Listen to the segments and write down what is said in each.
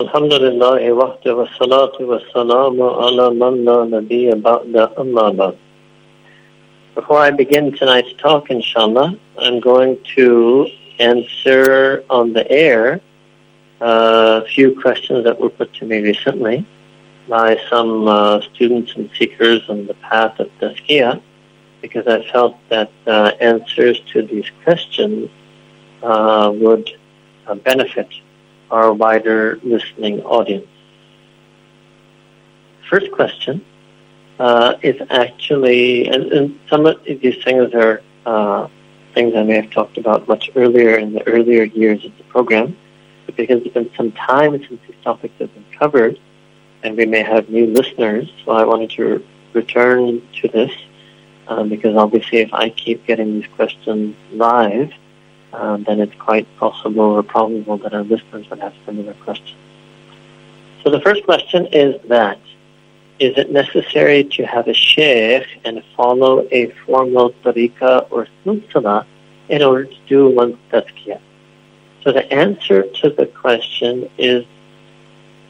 الحمد لله وحده والصلاة والسلام على من لا نبي بعد أما بعد Before I begin tonight's talk, inshallah, I'm going to answer on the air a few questions that were put to me recently by some uh, students and seekers on the path of Tazkiyah because I felt that uh, answers to these questions uh, would uh, benefit our wider listening audience. First question uh, is actually, and, and, some of these things are uh, things I may have talked about much earlier in the earlier years of the program, but because it's been some time since these topics have been covered, and we may have new listeners, so I wanted to return to this um, because obviously if I keep getting these questions live, um, then it's quite possible or probable that our listeners would have similar questions. So the first question is that is it necessary to have a sheikh and follow a formal tariqah or silsila in order to do one's tazkiyah? So the answer to the question is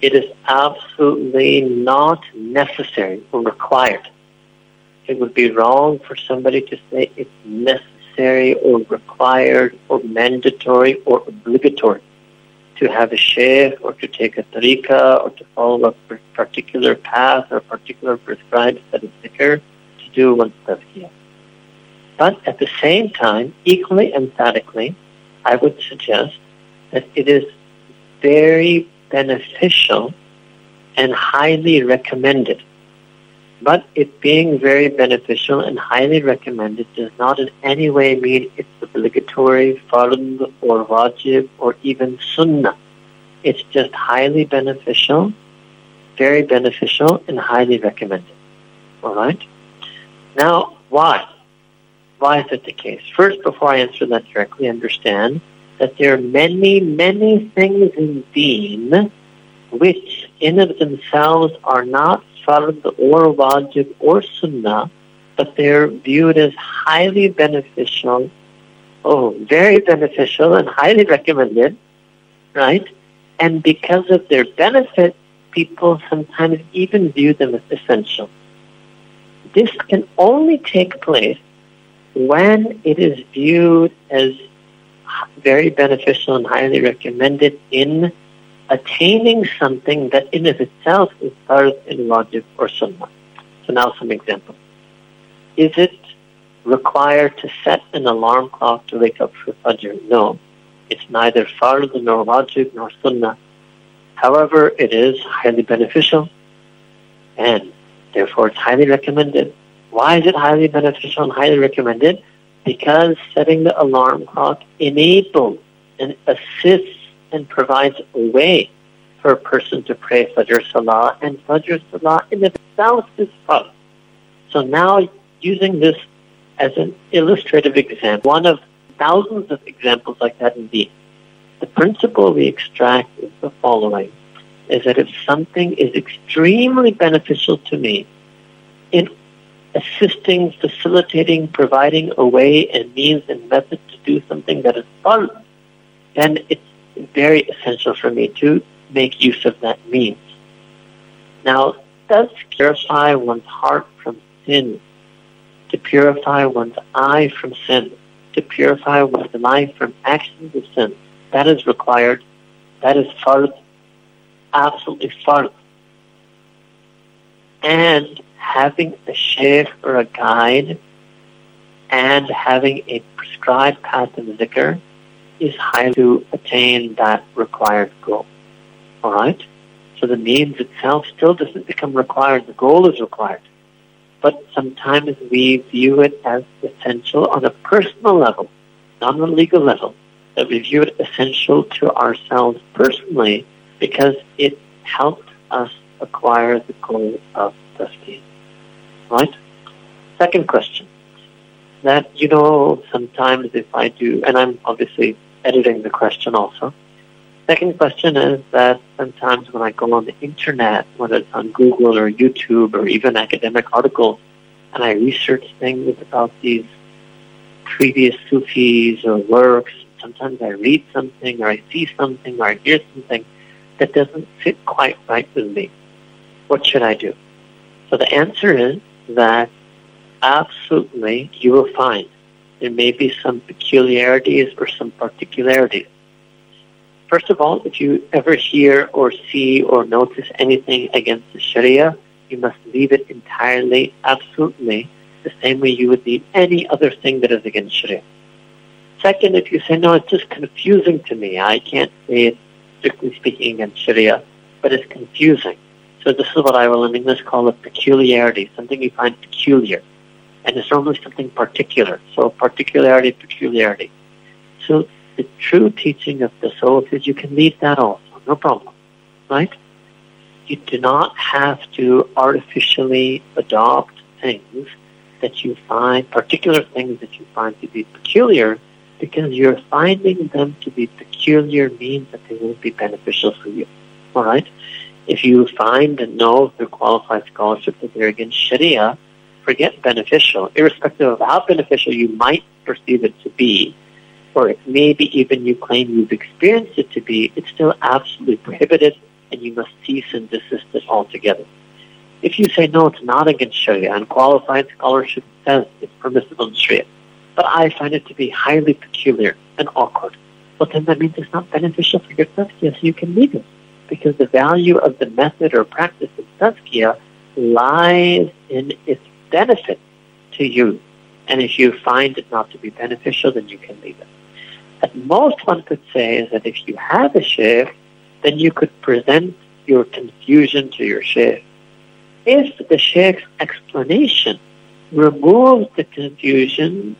it is absolutely not necessary or required. It would be wrong for somebody to say it's necessary or required or mandatory or obligatory to have a sheikh or to take a tariqah or to follow a particular path or particular prescribed set of dhikr to do one's tazkiyah. But at the same time, equally emphatically, I would suggest that it is very beneficial and highly recommended. But it being very beneficial and highly recommended does not in any way mean it's obligatory, fard, or wajib, or even sunnah. It's just highly beneficial, very beneficial, and highly recommended. Alright? Now, why? Why is it the case? First, before I answer that directly, understand that there are many, many things in deen which in of themselves are not fard or wajib or sunnah, but they're viewed as highly beneficial, oh, very beneficial and highly recommended, right? And because of their benefit, people sometimes even view them as essential. This can only take place when it is viewed as very beneficial and highly recommended in attaining something that in of itself is fard in wajib or sunnah. So now some examples. Is it required to set an alarm clock to wake up for Fajr? No. It's neither fard nor wajib nor sunnah. However, it is highly beneficial and therefore it's highly recommended. Why is it highly beneficial and highly recommended? Because setting the alarm clock enables and assists and provides a way for a person to pray Fajr Salah, and Fajr Salah in itself is fard. So now, using this as an illustrative example, one of thousands of examples like that indeed, the principle we extract is the following, is that if something is extremely beneficial to me in assisting, facilitating, providing a way and means and method to do something that is fun, then it's very essential for me to make use of that means. Now, does purify one's heart from sin, to purify one's eye from sin, to purify one's mind from actions of sin. That is required. That is fard, absolutely fard. And having a sheikh or a guide and having a prescribed path of zikr is high to attain that required goal. Alright? So the means itself still doesn't become required. The goal is required. But sometimes we view it as essential on a personal level, not on a legal level. That we view it essential to ourselves personally because it helped us acquire the goal of tasbih. Right? Second question. That, you know, sometimes if I do, and I'm obviously editing the question also. Second question is that sometimes when I go on the internet, whether it's on Google or YouTube or even academic articles, and I research things about these previous Sufis or works, sometimes I read something or I see something or I hear something that doesn't fit quite right with me. What should I do? So the answer is that absolutely you will find there may be some peculiarities or some particularities. First of all, if you ever hear or see or notice anything against the Sharia, you must leave it entirely, absolutely, the same way you would leave any other thing that is against Sharia. Second, if you say, no, it's just confusing to me, I can't say it strictly speaking against Sharia, but it's confusing. So this is what I will in English call a peculiarity, something you find peculiar. And it's only something particular. So particularity, peculiarity. So the true teaching of the soul is you can leave that also, no problem. Right? You do not have to artificially adopt things that you find, particular things that you find to be peculiar, because you're finding them to be peculiar means that they will be beneficial for you. All right? If you find and know through qualified scholarship that they're against Sharia, forget beneficial, irrespective of how beneficial you might perceive it to be, or maybe even you claim you've experienced it to be, it's still absolutely prohibited and you must cease and desist it altogether. If you say, no, it's not against Sharia, and qualified scholarship says it's permissible in Sharia, but I find it to be highly peculiar and awkward, well, then that means it's not beneficial for your tazkiyah, so you can leave it. Because the value of the method or practice of tazkiyah lies in its benefit to you. And if you find it not to be beneficial, then you can leave it. At most, one could say is that if you have a sheikh, then you could present your confusion to your sheikh. If the sheikh's explanation removes the confusion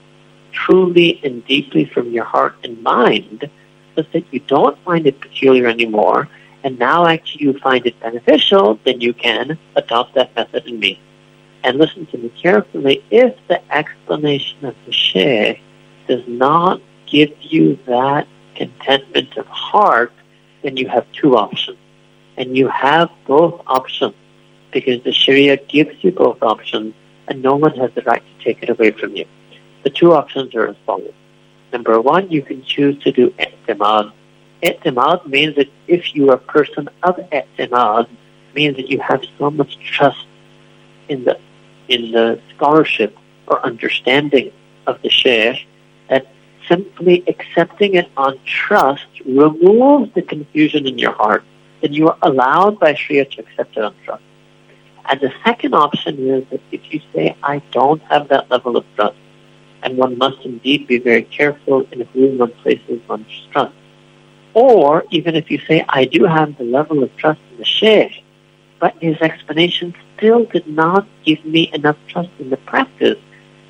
truly and deeply from your heart and mind, so that you don't find it peculiar anymore, and now actually you find it beneficial, then you can adopt that method in me. And listen to me carefully, if the explanation of the sheikh does not give you that contentment of heart, then you have two options. And you have both options because the Sharia gives you both options and no one has the right to take it away from you. The two options are as follows. Number one, you can choose to do i'timad. I'timad means that if you are a person of i'timad, means that you have so much trust in the in the scholarship or understanding of the sheikh that simply accepting it on trust removes the confusion in your heart. Then you are allowed by Sharia to accept it on trust. And the second option is that if you say, I don't have that level of trust, and one must indeed be very careful in whom one places one's trust. Or even if you say, I do have the level of trust in the sheikh, but his explanation still did not give me enough trust in the practice,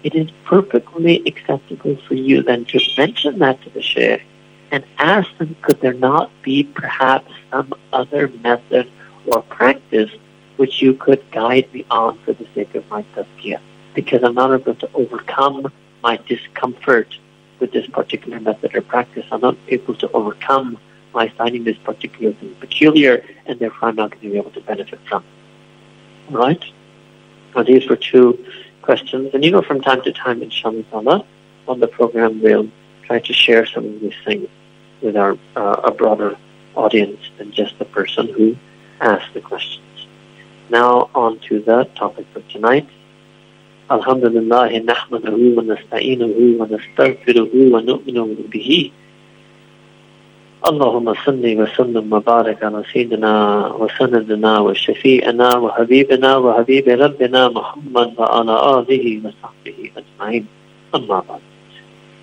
it is perfectly acceptable for you then to mention that to the sheikh and ask them, could there not be perhaps some other method or practice which you could guide me on for the sake of my tazkiyah? Because I'm not able to overcome my discomfort with this particular method or practice. I'm not able to overcome my finding this particular thing peculiar, and therefore I'm not going to be able to benefit from it right? Now these were two questions. And you know, from time to time inshallah, on the program, we'll try to share some of these things with our uh, a broader audience than just the person who asked the questions. Now on to the topic for tonight. Alhamdulillah, نحمده ونستعينه ونستغفره ونؤمن به اللهم صل وسلم وبارك على سيدنا وسندنا وشفيئنا وحبيبنا وحبيب ربنا محمد وعلى آله وصحبه أجمعين. أما بعد.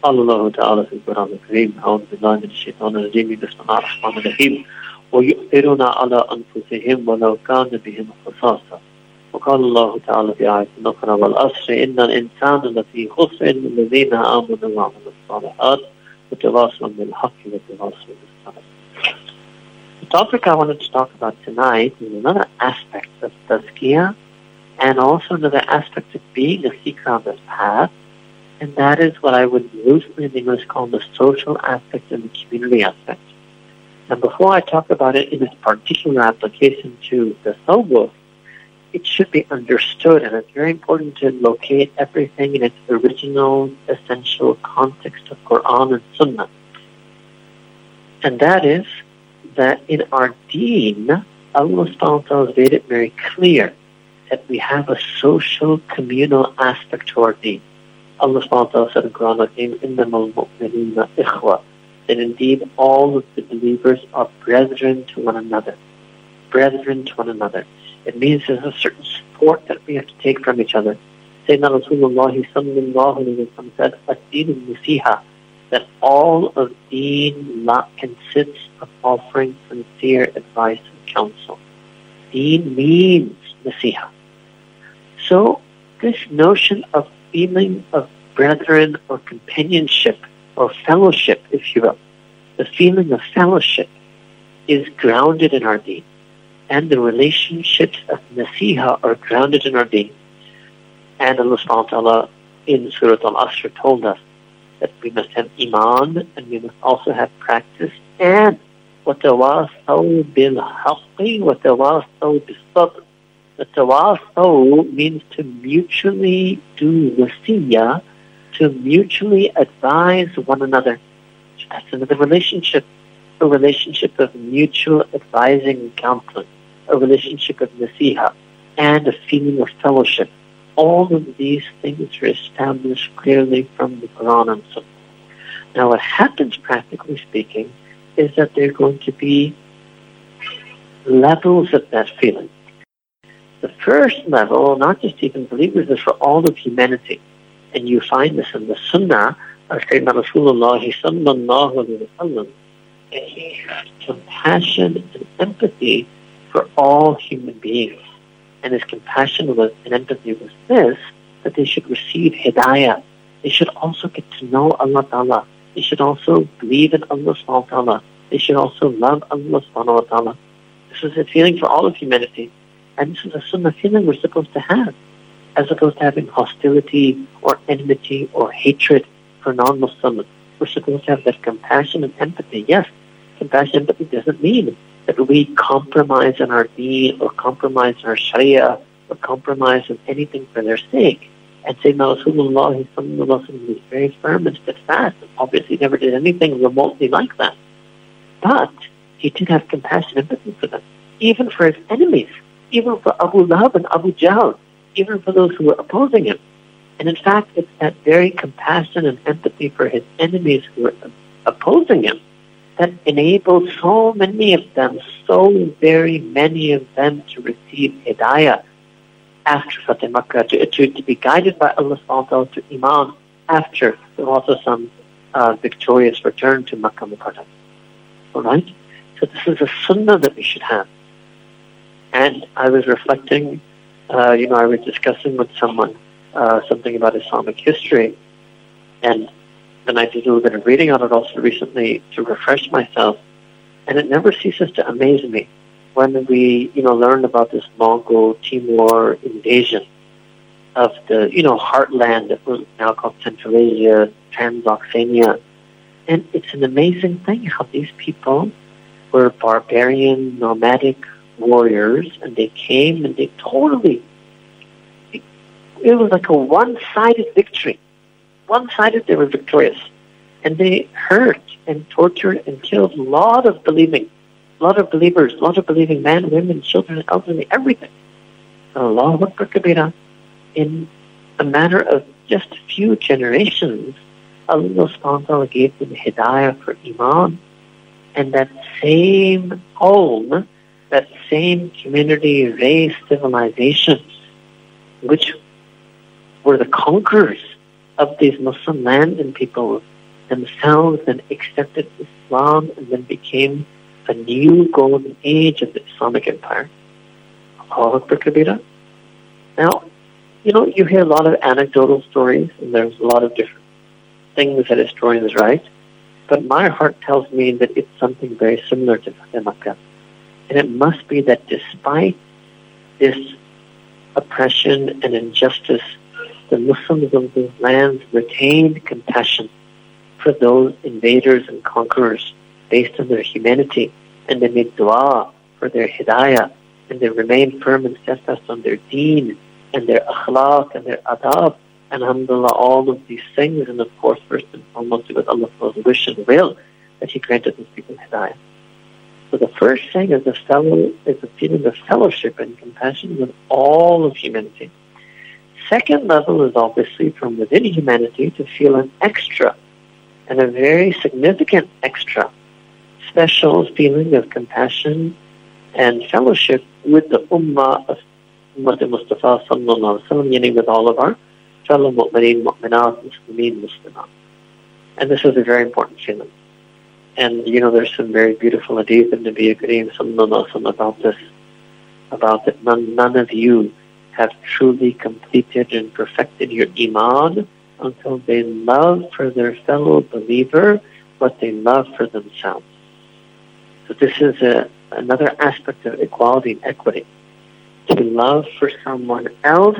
قال الله تعالى في القرآن الكريم أعوذ بالله من الشيطان الرجيم بسم الله الرحمن الرحيم. ويؤثرون على أنفسهم ولو كان بهم خصاصة. وقال الله تعالى في آية أخرى والعصر إن الإنسان لفي خسر الذين آمنوا وعملوا الصالحات وتواصوا بالحق وتواصوا بالصبر. The topic I wanted to talk about tonight is another aspect of tazkiyah and also another aspect of being a seeker on this path, and that is what I would loosely in English call the social aspect and the community aspect. And before I talk about it in its particular application to the soul it should be understood, and it's very important to locate everything in its original, essential context of Quran and Sunnah. And that is that in our deen, Allah subhanahu wa ta'ala has made it very clear that we have a social, communal aspect to our deen. Allah subhanahu wa ta'ala said in Quran, إِنَّمَا الْمُؤْمِنِينَ إِخْوَةً That indeed all of the believers are brethren to one another. Brethren to one another. It means there's a certain support that we have to take from each other. Sayyidina Rasulullah sallallahu alayhi wa said, nasiha that all of deen consists of offering sincere advice and counsel. Deen means nasiha. So this notion of feeling of brethren or companionship or fellowship, if you will, the feeling of fellowship is grounded in our deen And the relationships of nasiha are grounded in our deen. And Allah subhanahu wa ta'ala in Surah Al-Asr told us that we must have iman and we must also have practice and وَتَوَاصَوْا بِالْحَقِّ وَتَوَاصَوْا بِالصَّبْرِ The tawasaw means to mutually do wasiyah, to mutually advise one another. That's another relationship, a relationship of mutual advising and counseling, a relationship of nasiha, and a feeling of fellowship all of these things are established clearly from the Quran and Sunnah. Now, what happens, practically speaking, is that there are going to be levels of that feeling. The first level, not just even believers, is for all of humanity. And you find this in the Sunnah of Sayyidina Rasulullah sallallahu alayhi wa sallam. Compassion and empathy for all human beings and his compassion was and empathy was this, that they should receive hidayah. They should also get to know Allah Ta'ala. They should also believe in Allah subhanahu ta'ala. They should also love Allah subhanahu ta'ala. This is a feeling for all of humanity. And this is a sunnah feeling we're supposed to have, as opposed to having hostility or enmity or hatred for non-Muslims. We're supposed to have that compassion and empathy. Yes, compassion and empathy doesn't mean that we compromise on our deen or compromise on our sharia or compromise on anything for their sake. And Sayyidina Rasulullah was very firm and steadfast and obviously never did anything remotely like that. But he did have compassion and empathy for them, even for his enemies, even for Abu Lahab and Abu Jahl, even for those who were opposing him. And in fact, it's that very compassion and empathy for his enemies who were opposing him that enabled so many of them, so very many of them to receive Hidayah after Fateh Makkah, to, to, to, be guided by Allah subhanahu to Iman after the also some uh, victorious return to Makkah Mukarram. Alright? So this is a sunnah that we should have. And I was reflecting, uh, you know, I was discussing with someone uh, something about Islamic history, and and I did a little bit of reading on it also recently to refresh myself. And it never ceases to amaze me when we, you know, learned about this Mongol Timur invasion of the, you know, heartland that was now called Central Asia, Transoxania. And it's an amazing thing how these people were barbarian, nomadic warriors, and they came and they totally, it was like a one-sided victory one-sided, they were victorious. And they hurt and tortured and killed a lot of believing, a lot of believers, a lot of believing men, women, children, elderly, everything. Allah Akbar Kabira, in a matter of just a few generations, Allah subhanahu gave them hidayah for iman. And that same home, that same community, race, civilization, which were the conquerors of these Muslim lands and people themselves and accepted Islam and then became a new golden age of the Islamic Empire. Allahu Kabira. Now, you know, you hear a lot of anecdotal stories and there's a lot of different things that historians write, but my heart tells me that it's something very similar to Makkah. And it must be that despite this oppression and injustice the Muslims of those lands retained compassion for those invaders and conquerors based on their humanity, and they made dua for their hidayah, and they remained firm and steadfast on their deen, and their akhlaq, and their adab, and alhamdulillah, all of these things, and of course, first and foremost, it was Allah's wish and will that He granted these people hidayah. So the first thing is a fellow is a feeling of fellowship and compassion with all of humanity. Second level is obviously from within humanity to feel an extra and a very significant extra special feeling of compassion and fellowship with the Ummah of Ummah Mustafa sallallahu alaihi wasallam, meaning with all of our fellow mu'mineen, mu'minat, muslimin, muslimat. And this is a very important feeling. And, you know, there's some very beautiful hadith in Nabi Kareem sallallahu alaihi wasallam about this, about that none, none of you have truly completed and perfected your iman until they love for their fellow believer what they love for themselves. So this is a, another aspect of equality and equity. To love for someone else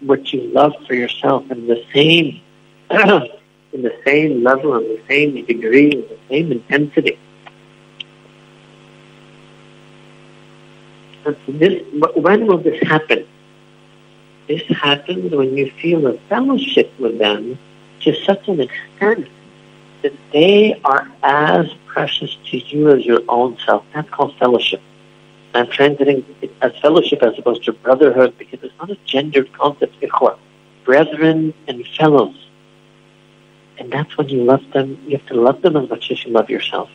what you love for yourself in the same in the same level and the same degree and the same intensity. This, when will this happen? This happens when you feel a fellowship with them to such an extent that they are as precious to you as your own self. That's called fellowship. I'm translating it as fellowship as opposed to brotherhood because it's not a gendered concept, ikhwa. Brethren and fellows. And that's when you love them. You have to love them as much as you love yourself.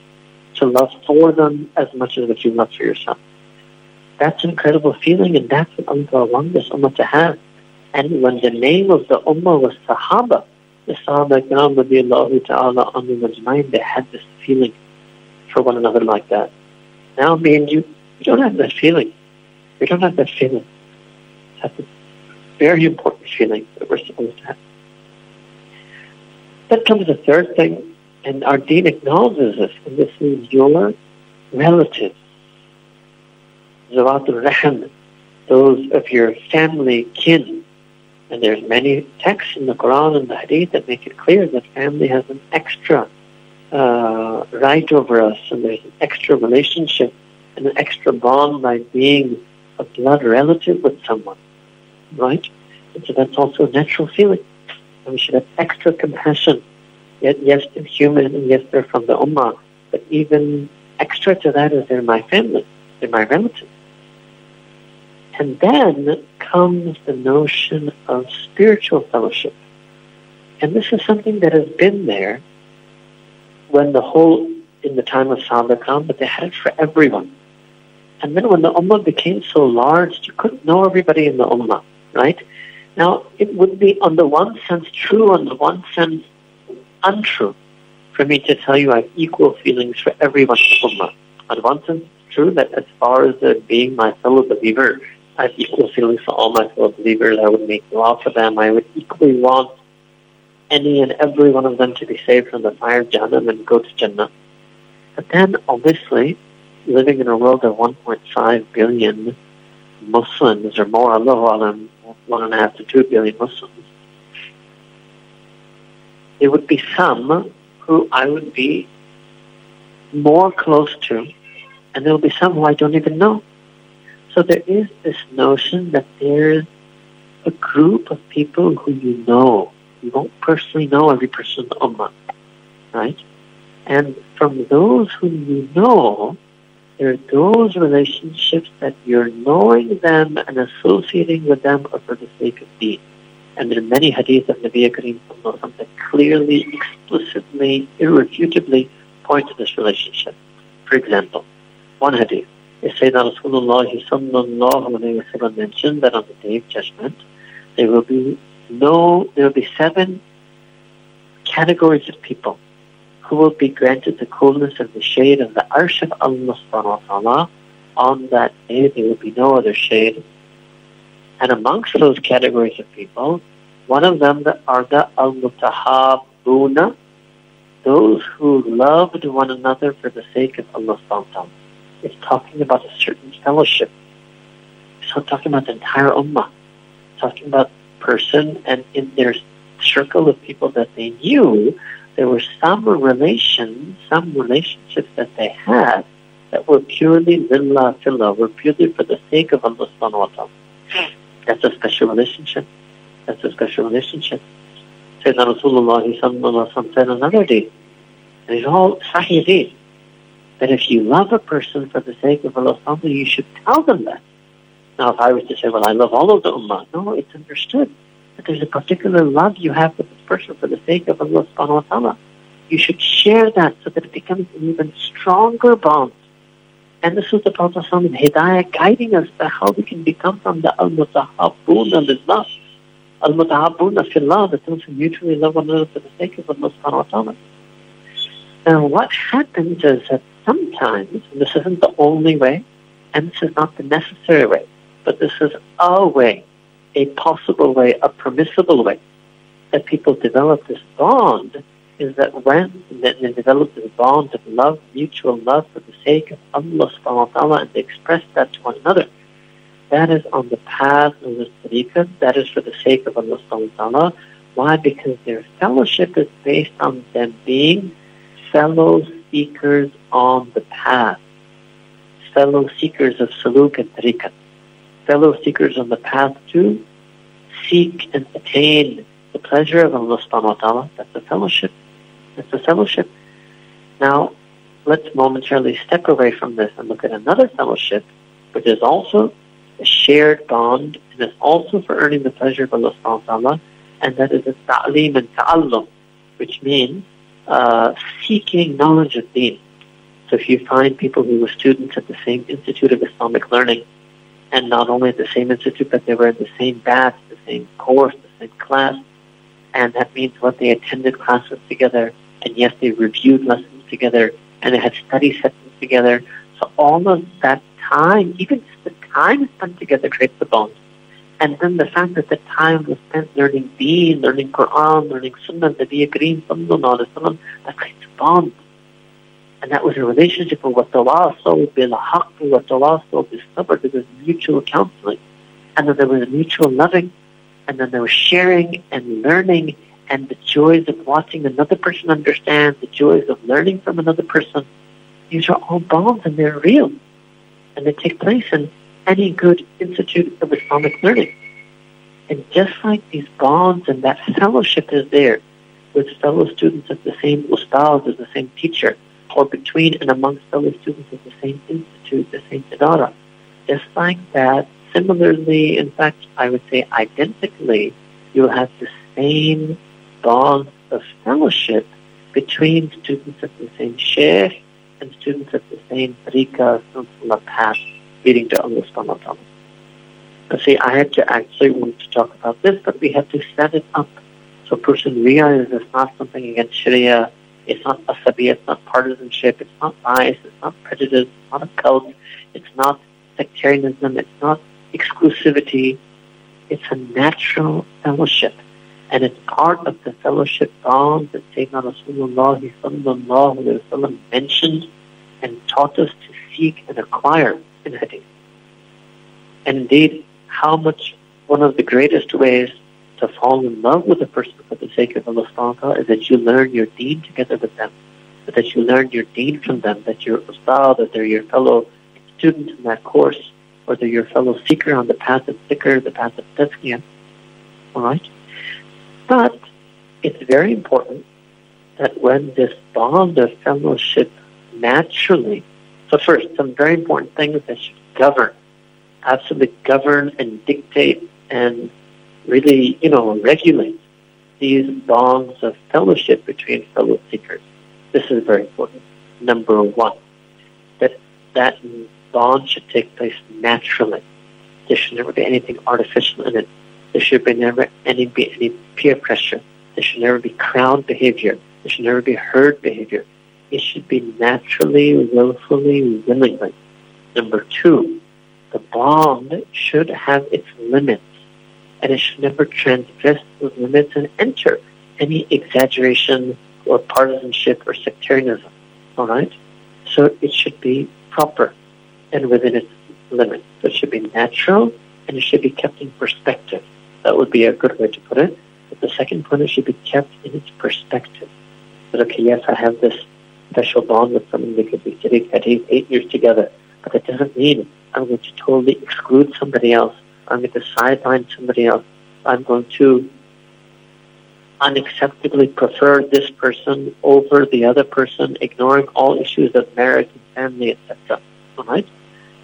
To love for them as much as what you love for yourself. That's an incredible feeling, and that's what wants this ummah to have. And when the name of the ummah was Sahaba, the Sahaba Kiram ta'ala anhu majmain, they had this feeling for one another like that. Now me and you, we don't have that feeling. We don't have that feeling. That's a very important feeling that we're supposed to have. Then comes the third thing, and our deen acknowledges this, and this is your relatives. Zawatul Rahim, those of your family kin. And there's many texts in the Quran and the Hadith that make it clear that family has an extra uh, right over us, and there's an extra relationship and an extra bond by being a blood relative with someone, right? And so that's also a natural feeling. And we should have extra compassion. Yet, yes, they're human, and yes, they're from the Ummah, but even extra to that is they're my family, they're my relatives. And then comes the notion of spiritual fellowship. And this is something that has been there when the whole, in the time of Sahaba but they had it for everyone. And then when the Ummah became so large, you couldn't know everybody in the Ummah, right? Now, it would be on the one sense true, on the one sense untrue for me to tell you I have equal feelings for everyone in the Ummah. On the one sense, true that as far as being my fellow believer, I have equal feelings for all my fellow believers. I would make dua for them. I would equally want any and every one of them to be saved from the fire of Jahannam and go to Jannah. But then, obviously, living in a world of 1.5 billion Muslims or more, Allah one and a half to two billion Muslims, there would be some who I would be more close to, and there will be some who I don't even know. So there is this notion that there's a group of people who you know. You won't personally know every person Ummah, right? And from those whom you know, there are those relationships that you're knowing them and associating with them for the sake of deen. And there are many hadiths of Nabi Kareem that clearly, explicitly, irrefutably point to this relationship. For example, one hadith, Sayyidina Rasulullah sallallahu mentioned that on the day of judgment, there will be no, there will be seven categories of people who will be granted the coolness of the shade of the arsh of Allah subhanahu wa ta'ala. On that day, there will be no other shade. And amongst those categories of people, one of them are the al-mutahabuna, those who loved one another for the sake of Allah subhanahu wa ta'ala. It's talking about a certain fellowship. It's not talking about the entire ummah. It's talking about person and in their circle of people that they knew, there were some relations, some relationships that they had that were purely lillah fillah, were purely for the sake of Allah subhanahu wa ta'ala. That's a special relationship. That's a special relationship. Sayyidina Rasulullah said another day, and it's all sahih that if you love a person for the sake of Allah subhanahu you should tell them that. Now, if I was to say, well, I love all of the ummah, no, it's understood that there's a particular love you have for this person for the sake of Allah subhanahu wa ta'ala. You should share that so that it becomes an even stronger bond. And this is the Prophet in Hidayah guiding us to how we can become from the al-mutahabbuna lillah, al-mutahabbuna fillah, the those who mutually love one another for the sake of Allah subhanahu wa ta'ala. Now what happens is that sometimes, this isn't the only way, and this is not the necessary way, but this is a way, a possible way, a permissible way that people develop this bond is that when they develop this bond of love, mutual love for the sake of Allah subhanahu wa ta'ala and they express that to one another, that is on the path of the tariqah, that is for the sake of Allah subhanahu wa ta'ala. Why? Because their fellowship is based on them being fellow seekers on the path, fellow seekers of suluk and tariqah, fellow seekers on the path to seek and attain the pleasure of Allah subhanahu wa ta'ala. That's the fellowship. It's a fellowship. Now, let's momentarily step away from this and look at another fellowship, which is also a shared bond and is also for earning the pleasure of Allah subhanahu wa ta'ala, and that is a ta'lim and ta'allum, which means uh, seeking knowledge of deen. So if you find people who were students at the same Institute of Islamic Learning, and not only at the same institute, but they were in the same batch, the same course, the same class, and that means what they attended classes together, and yes, they reviewed lessons together, and they had study sessions together. So all of that time, even just the time spent together creates the bond. And then the fact that the time was spent learning Deen, learning Quran, learning Sunnah, the Kareem, Sallallahu Alaihi Wasallam, that creates a bond. And that was a relationship of what tawasaw bil haqq, what tawasaw bil sabr, there was mutual counseling. And then there was mutual loving, and then there was sharing and learning and the joys of watching another person understand, the joys of learning from another person, these are all bonds and they're real. And they take place in any good institute of Islamic learning. And just like these bonds and that fellowship is there with fellow students at the same ustaz, as the same teacher, or between and amongst fellow students at the same institute, the same idara, just like that, similarly, in fact, I would say identically, you'll have the same bond of fellowship between students of the same sheikh and students of the same tariqah, silsila path leading to ta'ala. But see, I had to actually want to talk about this, but we have to set it up so person realizes it's not something against Sharia, it's not asabi, it's not partisanship, it's not bias, it's not prejudice, it's not a cult, it's not sectarianism, it's not exclusivity. It's a natural fellowship and it's part of the fellowship bond that Sayyidina Rasulullah sallallahu mentioned and taught us to seek and acquire in. And indeed, how much one of the greatest ways to fall in love with a person for the sake of Allah subhanahu is that you learn your deen together with them, that you learn your deen from them, that you're ustad, that they're your fellow student in that course, or they're your fellow seeker on the path of dhikr, the path of tazkiyah. Alright? But it's very important that when this bond of fellowship naturally, so first, some very important things that should govern, absolutely govern and dictate and really, you know, regulate these bonds of fellowship between fellow seekers. This is very important. Number one, that that bond should take place naturally. There should never be anything artificial in it. There should be never any be any peer pressure. There should never be crowd behavior. There should never be herd behavior. It should be naturally, willfully, willingly. Number two, the bond should have its limits, and it should never transgress those limits and enter any exaggeration or partisanship or sectarianism. All right? So it should be proper and within its limits. It should be natural and it should be kept in perspective. That would be a good way to put it. But the second point, it should be kept in its perspective. That, okay, yes, I have this special bond with someone. We could be sitting at eight, eight years together. But that doesn't mean I'm going to totally exclude somebody else. I'm going to sideline somebody else. I'm going to unacceptably prefer this person over the other person, ignoring all issues of marriage and family, etc. All right.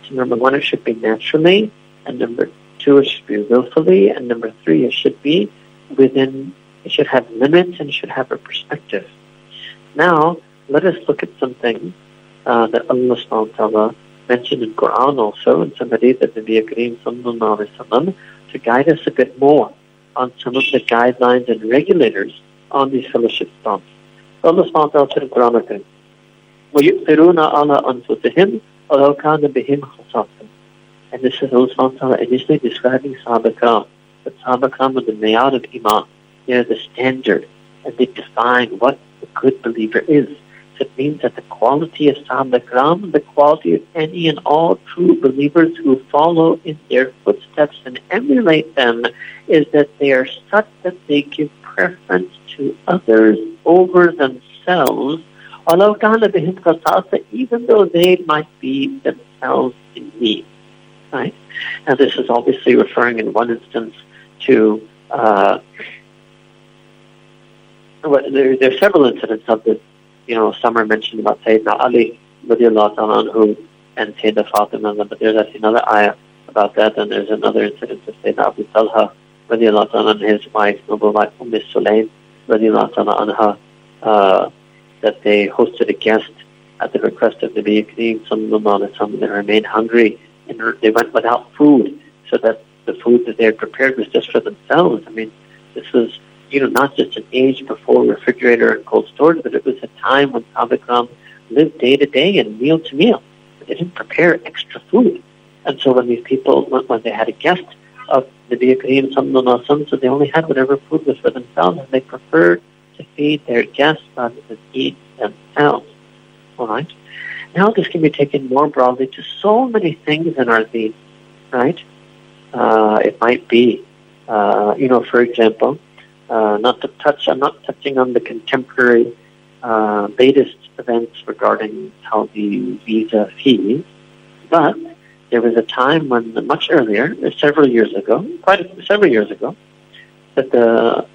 So number one, it should be naturally, and number two, it should be willfully, and number three, it should be within. It should have limits and it should have a perspective. Now, let us look at some things uh, that Allah subhanahu mentioned in Quran also and some hadith that Nabi Kareem sallallahu alayhi wa to guide us a bit more on some of the guidelines and regulators on these fellowship stones. Allah subhanahu wa ta'ala said in Quran again, وَيُؤْثِرُونَ عَلَىٰ أَنفُسِهِمْ وَلَوْ كَانَ بِهِمْ خَصَاصًا And this is Allah subhanahu wa ta'ala initially describing Sahaba Kiram. But Sahaba Kiram the mayat of Iman. They're the standard and they define what a good believer is. It means that the quality of Sahaba the quality of any and all true believers who follow in their footsteps and emulate them, is that they are such that they give preference to others over themselves, even though they might be themselves in need. Right? Now, this is obviously referring in one instance to uh, well, there, there are several incidents of this. You know, some are mentioned about Sayyidina Ali, radiallahu anhu, and Sayyidina Fatima, but there's actually another ayah about that, and there's another incident of Sayyidina Abu Talha, radiallahu anhu, and his wife, noble wife, Umm Sulaim, radiallahu anha, uh, that they hosted a guest at the request of Nabi Kareem sallallahu alaihi wasallam. They remained hungry and they went without food, so that the food that they had prepared was just for themselves. I mean, this was you know not just an age before refrigerator and cold storage, but it was a time when Sahaba lived day to day and meal to meal. They didn't prepare extra food, and so when these people when, they had a guest of Nabi Kareem sallallahu so they only had whatever food was for themselves, and they preferred to feed their guests rather than eat themselves. All right. Now this can be taken more broadly to so many things in our deen, right? Uh, it might be, uh, you know, for example, uh, not to touch. I'm not touching on the contemporary uh, latest events regarding how the visa fees, but there was a time when, much earlier, several years ago, quite a, several years ago, that the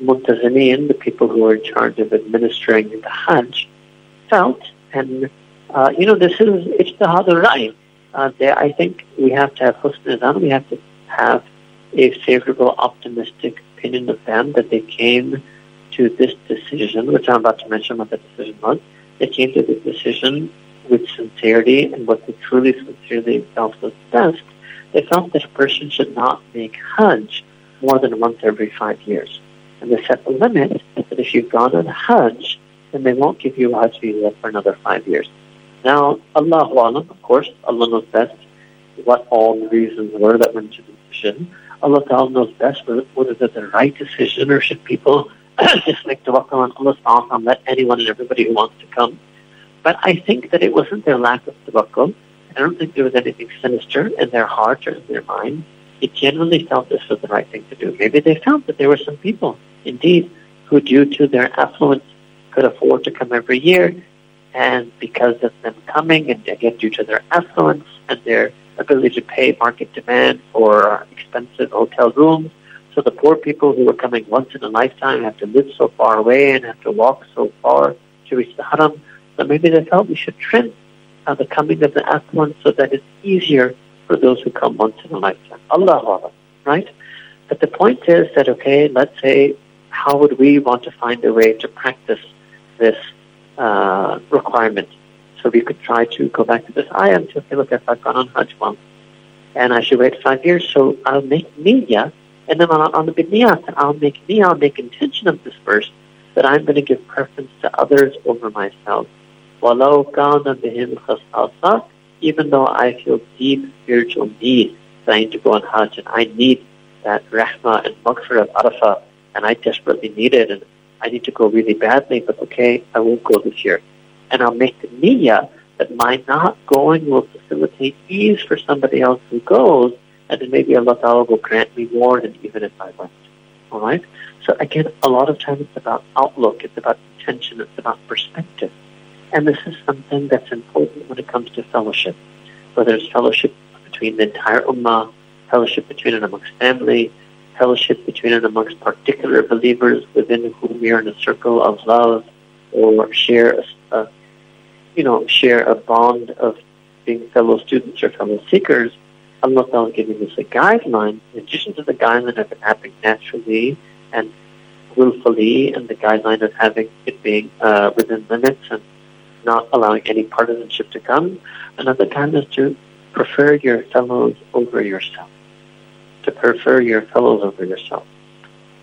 Muntazimin, the people who are in charge of administering the Hajj, felt, and uh, you know, this is ijtihad al-ra'i. Uh, I think we have to have husn we have to have a favorable, optimistic opinion of them that they came to this decision, which I'm about to mention what the decision was. They came to this decision with sincerity and what they truly sincerely felt was best. They felt that a person should not make Hajj more than once every five years. And they set the limit that if you've gone on Hajj, then they won't give you a Hajj visa for another five years. Now, Allahu Alam, of course, Allah knows best what all the reasons were that went to the decision. Allah Ta'ala knows best whether it's the right decision or should people just make tawakkul on Allah subhanahu and let anyone and everybody who wants to come. But I think that it wasn't their lack of tawakkul. I don't think there was anything sinister in their heart or in their mind. They genuinely felt this was the right thing to do. Maybe they felt that there were some people indeed, who due to their affluence could afford to come every year. And because of them coming, and again due to their affluence and their ability to pay market demand for expensive hotel rooms, so the poor people who were coming once in a lifetime have to live so far away and have to walk so far to reach the haram. So maybe they felt we should trim uh, the coming of the affluent so that it's easier for those who come once in a lifetime. Allah, right? But the point is that, okay, let's say how would we want to find a way to practice this uh, requirement? So we could try to go back to this ayah and say, okay, look, if I've gone on Hajj once and I should wait five years, so I'll make niyyah, and then on, on the niyat, and I'll make niyyah, I'll make intention of this verse that I'm going to give preference to others over myself. وَلَوْ كَانَ بِهِمْ خَصَاصًا Even though I feel deep spiritual need that I need to go on Hajj and I need that rahmah and maghfirah of Arafah and I desperately need it, and I need to go really badly, but okay, I won't go this year. And I'll make the niyyah that my not going will facilitate ease for somebody else who goes, and then maybe Allah Ta'ala will grant me more than even if I went. Alright? So again, a lot of times it's about outlook, it's about intention, it's about perspective. And this is something that's important when it comes to fellowship. Whether it's fellowship between the entire ummah, fellowship between and amongst family, fellowship between and amongst particular believers within whom we are in a circle of love or share a, you know, share a bond of being fellow students or fellow seekers, Allah Ta'ala is giving us a guideline, in addition to the guideline of happening naturally and willfully, and the guideline of having it being uh, within limits and not allowing any partisanship to come. Another time is to prefer your fellows over yourself. To prefer your fellows over yourself.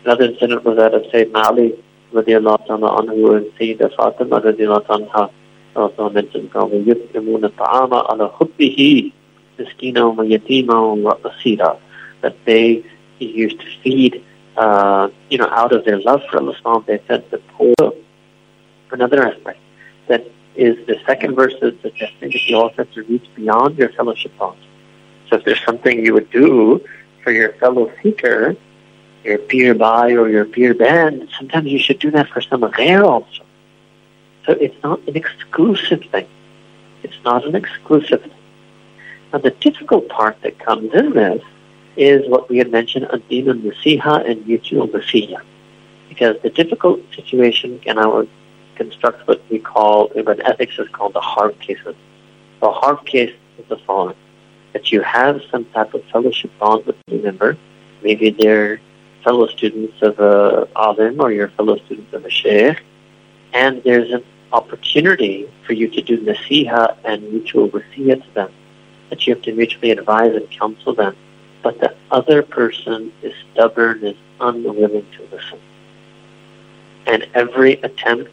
Another incident was that of Sayyidina Ali radiallahu anhu and Sayyidah Fatima radiallahu anha also mentioned قَوْمِ يُطْعِمُونَ الطَّعَامَ عَلَى حُبِّهِ مِسْكِينًا وَيَتِيمًا وَأَسِيرًا That they used to feed, uh, you know, out of their love for Allah, they fed the poor. Another aspect that is the second verse is suggesting that you also have to reach beyond your fellowship bonds. So if there's something you would do for your fellow seeker, your peer by or your peer band, sometimes you should do that for someone there also. so it's not an exclusive thing. It's not an exclusive thing. Now the difficult part that comes in this is what we had mentioned, Adina Nasiha and Mutual Nasiha. Because the difficult situation, can would construct what we call, what ethics is called the hard cases. The hard case is the following. That you have some type of fellowship bond with a member. Maybe they're fellow students of uh, a alim or your fellow students of a sheikh. And there's an opportunity for you to do nasiha and mutual wasiyah to them. That you have to mutually advise and counsel them. But the other person is stubborn, is unwilling to listen. And every attempt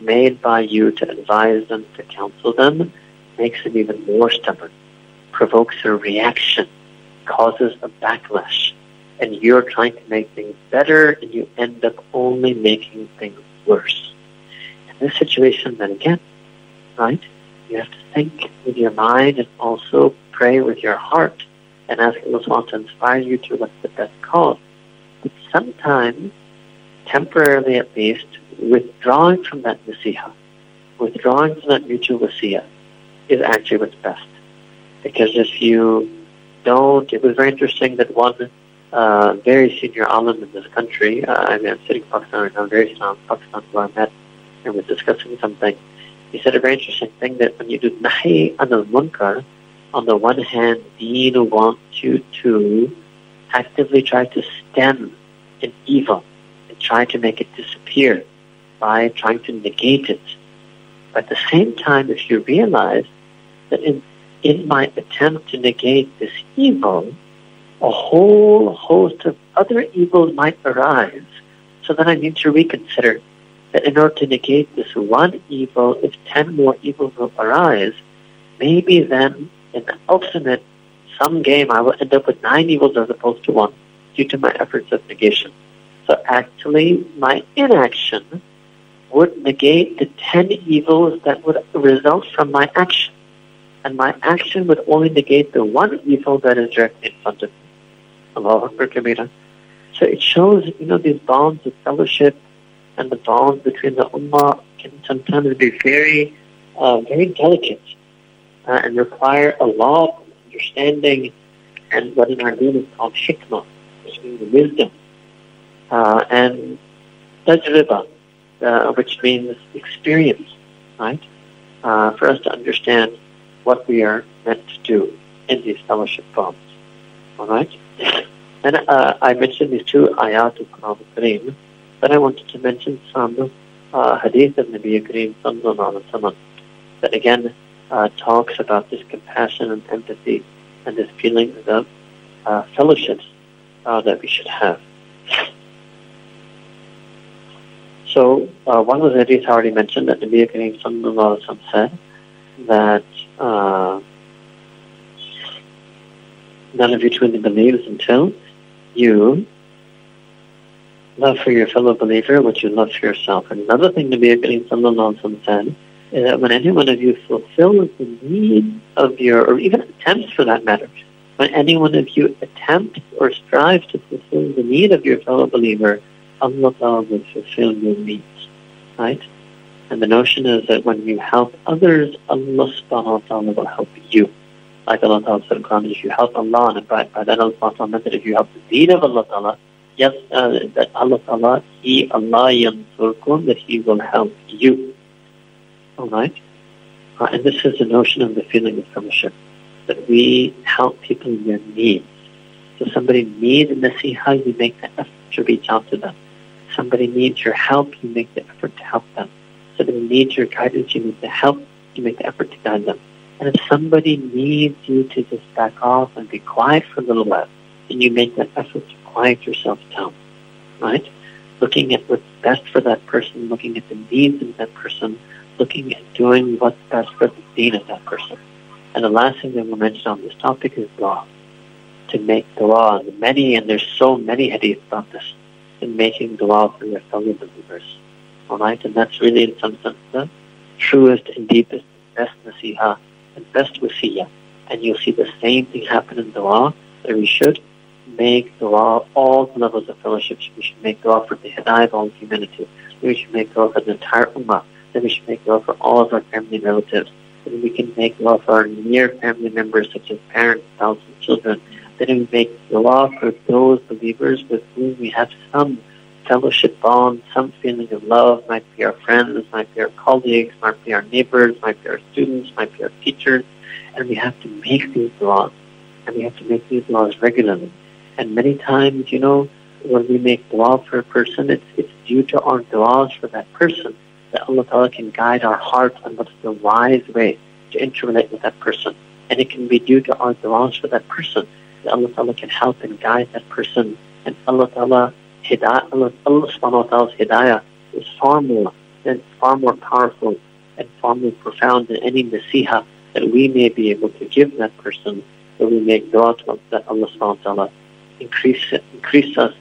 made by you to advise them, to counsel them, makes them even more stubborn, provokes a reaction, causes a backlash, and you're trying to make things better, and you end up only making things worse. This situation, then again, right, you have to think with your mind and also pray with your heart and ask Allah to inspire you to what's the best cause. But sometimes, temporarily at least, withdrawing from that nasiha, withdrawing from that mutual wasiyah is actually what's best. Because if you don't, it was very interesting that one uh, very senior alim in this country, uh, I mean, I'm sitting in Pakistan right now, very strong Pakistan who I met and was discussing something. He said a very interesting thing that when you do nahi anil munkar, on the one hand, Deen wants you to actively try to stem an evil and try to make it disappear by trying to negate it. But at the same time, if you realize that in, in my attempt to negate this evil, a whole host of other evils might arise, so then I need to reconsider that in order to negate this one evil, if ten more evils will arise, maybe then in the ultimate sum game I will end up with nine evils as opposed to one due to my efforts of negation. So actually, my inaction would negate the ten evils that would result from my action. And my action would only negate the one evil that is directly in front of me. So it shows, you know, these bonds of fellowship and the bonds between the Ummah can sometimes be very, uh, very delicate uh, and require a lot of understanding and what in our deen is called hikmah, which means wisdom, uh, and tajriba, uh, which means experience, right? Uh, for us to understand what we are meant to do in these fellowship bonds. All right? And uh, I mentioned these two ayat of Quran but I wanted to mention some uh, hadith of Nabi Kareem sallallahu alaihi that again uh, talks about this compassion and empathy and this feeling of uh, fellowships uh, that we should have. So uh, one was hadith I already mentioned that Nabi Kareem sallallahu alaihi said that uh, none of you truly believes until you love for your fellow believer what you love for yourself. Another thing to be Nabi Kareem sallallahu alaihi is that when any one of you fulfills the need of your, or even attempts for that matter, when any one of you attempts or strives to fulfill the need of your fellow believer, Allah will fulfill your needs. Right? And the notion is that when you help others, Allah ta'ala will help you. Like Allah Ta'ala said in Quran, if you help Allah, and by, by that Allah Ta'ala meant that if you help the deen of Allah Ta'ala, yes, uh, that Allah Ta'ala, He, Allah yansurkum, that He will help you. Alright? Uh, and this is the notion of the feeling of fellowship, that we help people in their needs. So somebody needs nasiha, you make the effort to reach out to them. Somebody needs your help, you make the effort to help them. Somebody needs your guidance, you make the help, you make the effort to guide them. And if somebody needs you to just back off and be quiet for a little while, then you make that effort to quiet yourself down. Right? Looking at what's best for that person, looking at the needs of that person, looking at doing what's best for the deen of that person. And the last thing that we'll mention on this topic is dua. To make dua. And many, and there's so many hadith about this, in making dua for your fellow believers. Alright? And that's really in some sense the truest and deepest best nasiha and best wasiyah. And you'll see the same thing happen in dua that we should make dua all the levels of fellowship. We should make dua for the hidayah of all humanity. We should make dua for the entire ummah then we should make dua for all of our family relatives. Then we can make dua for our near family members such as parents, spouses, children. Then we make dua for those believers with whom we have some fellowship bond, some feeling of love, might be our friends, might be our colleagues, might be our neighbors, might be our students, might be our teachers. And we have to make these du'as. And we have to make these du'as regularly. And many times, you know, when we make dua for a person, it's, it's due to our du'as for that person that Allah Ta'ala can guide our heart on what's the wise way to interrelate with that person. And it can be due to our du'as for that person that Allah Ta'ala can help and guide that person. And Allah Ta'ala, hidayah, Allah, Allah subhanahu wa ta'ala's hidayah is far more than far more powerful and far more profound than any nasiha that we may be able to give that person that we make dua to that Allah subhanahu wa ta'ala increase, increase us,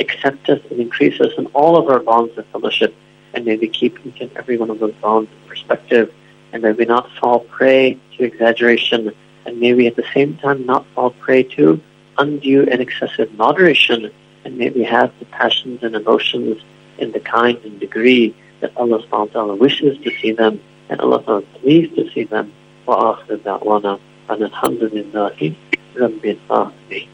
accept us and increase us in all of our bonds of fellowship and may we keep each and every one of those bonds in perspective, and may we not fall prey to exaggeration, and may we at the same time not fall prey to undue and excessive moderation, and may we have the passions and emotions in the kind and degree that Allah subhanahu wa ta'ala wishes to see them, and Allah is pleased to see them. وآخر دعوانا أن الحمد لله رب العالمين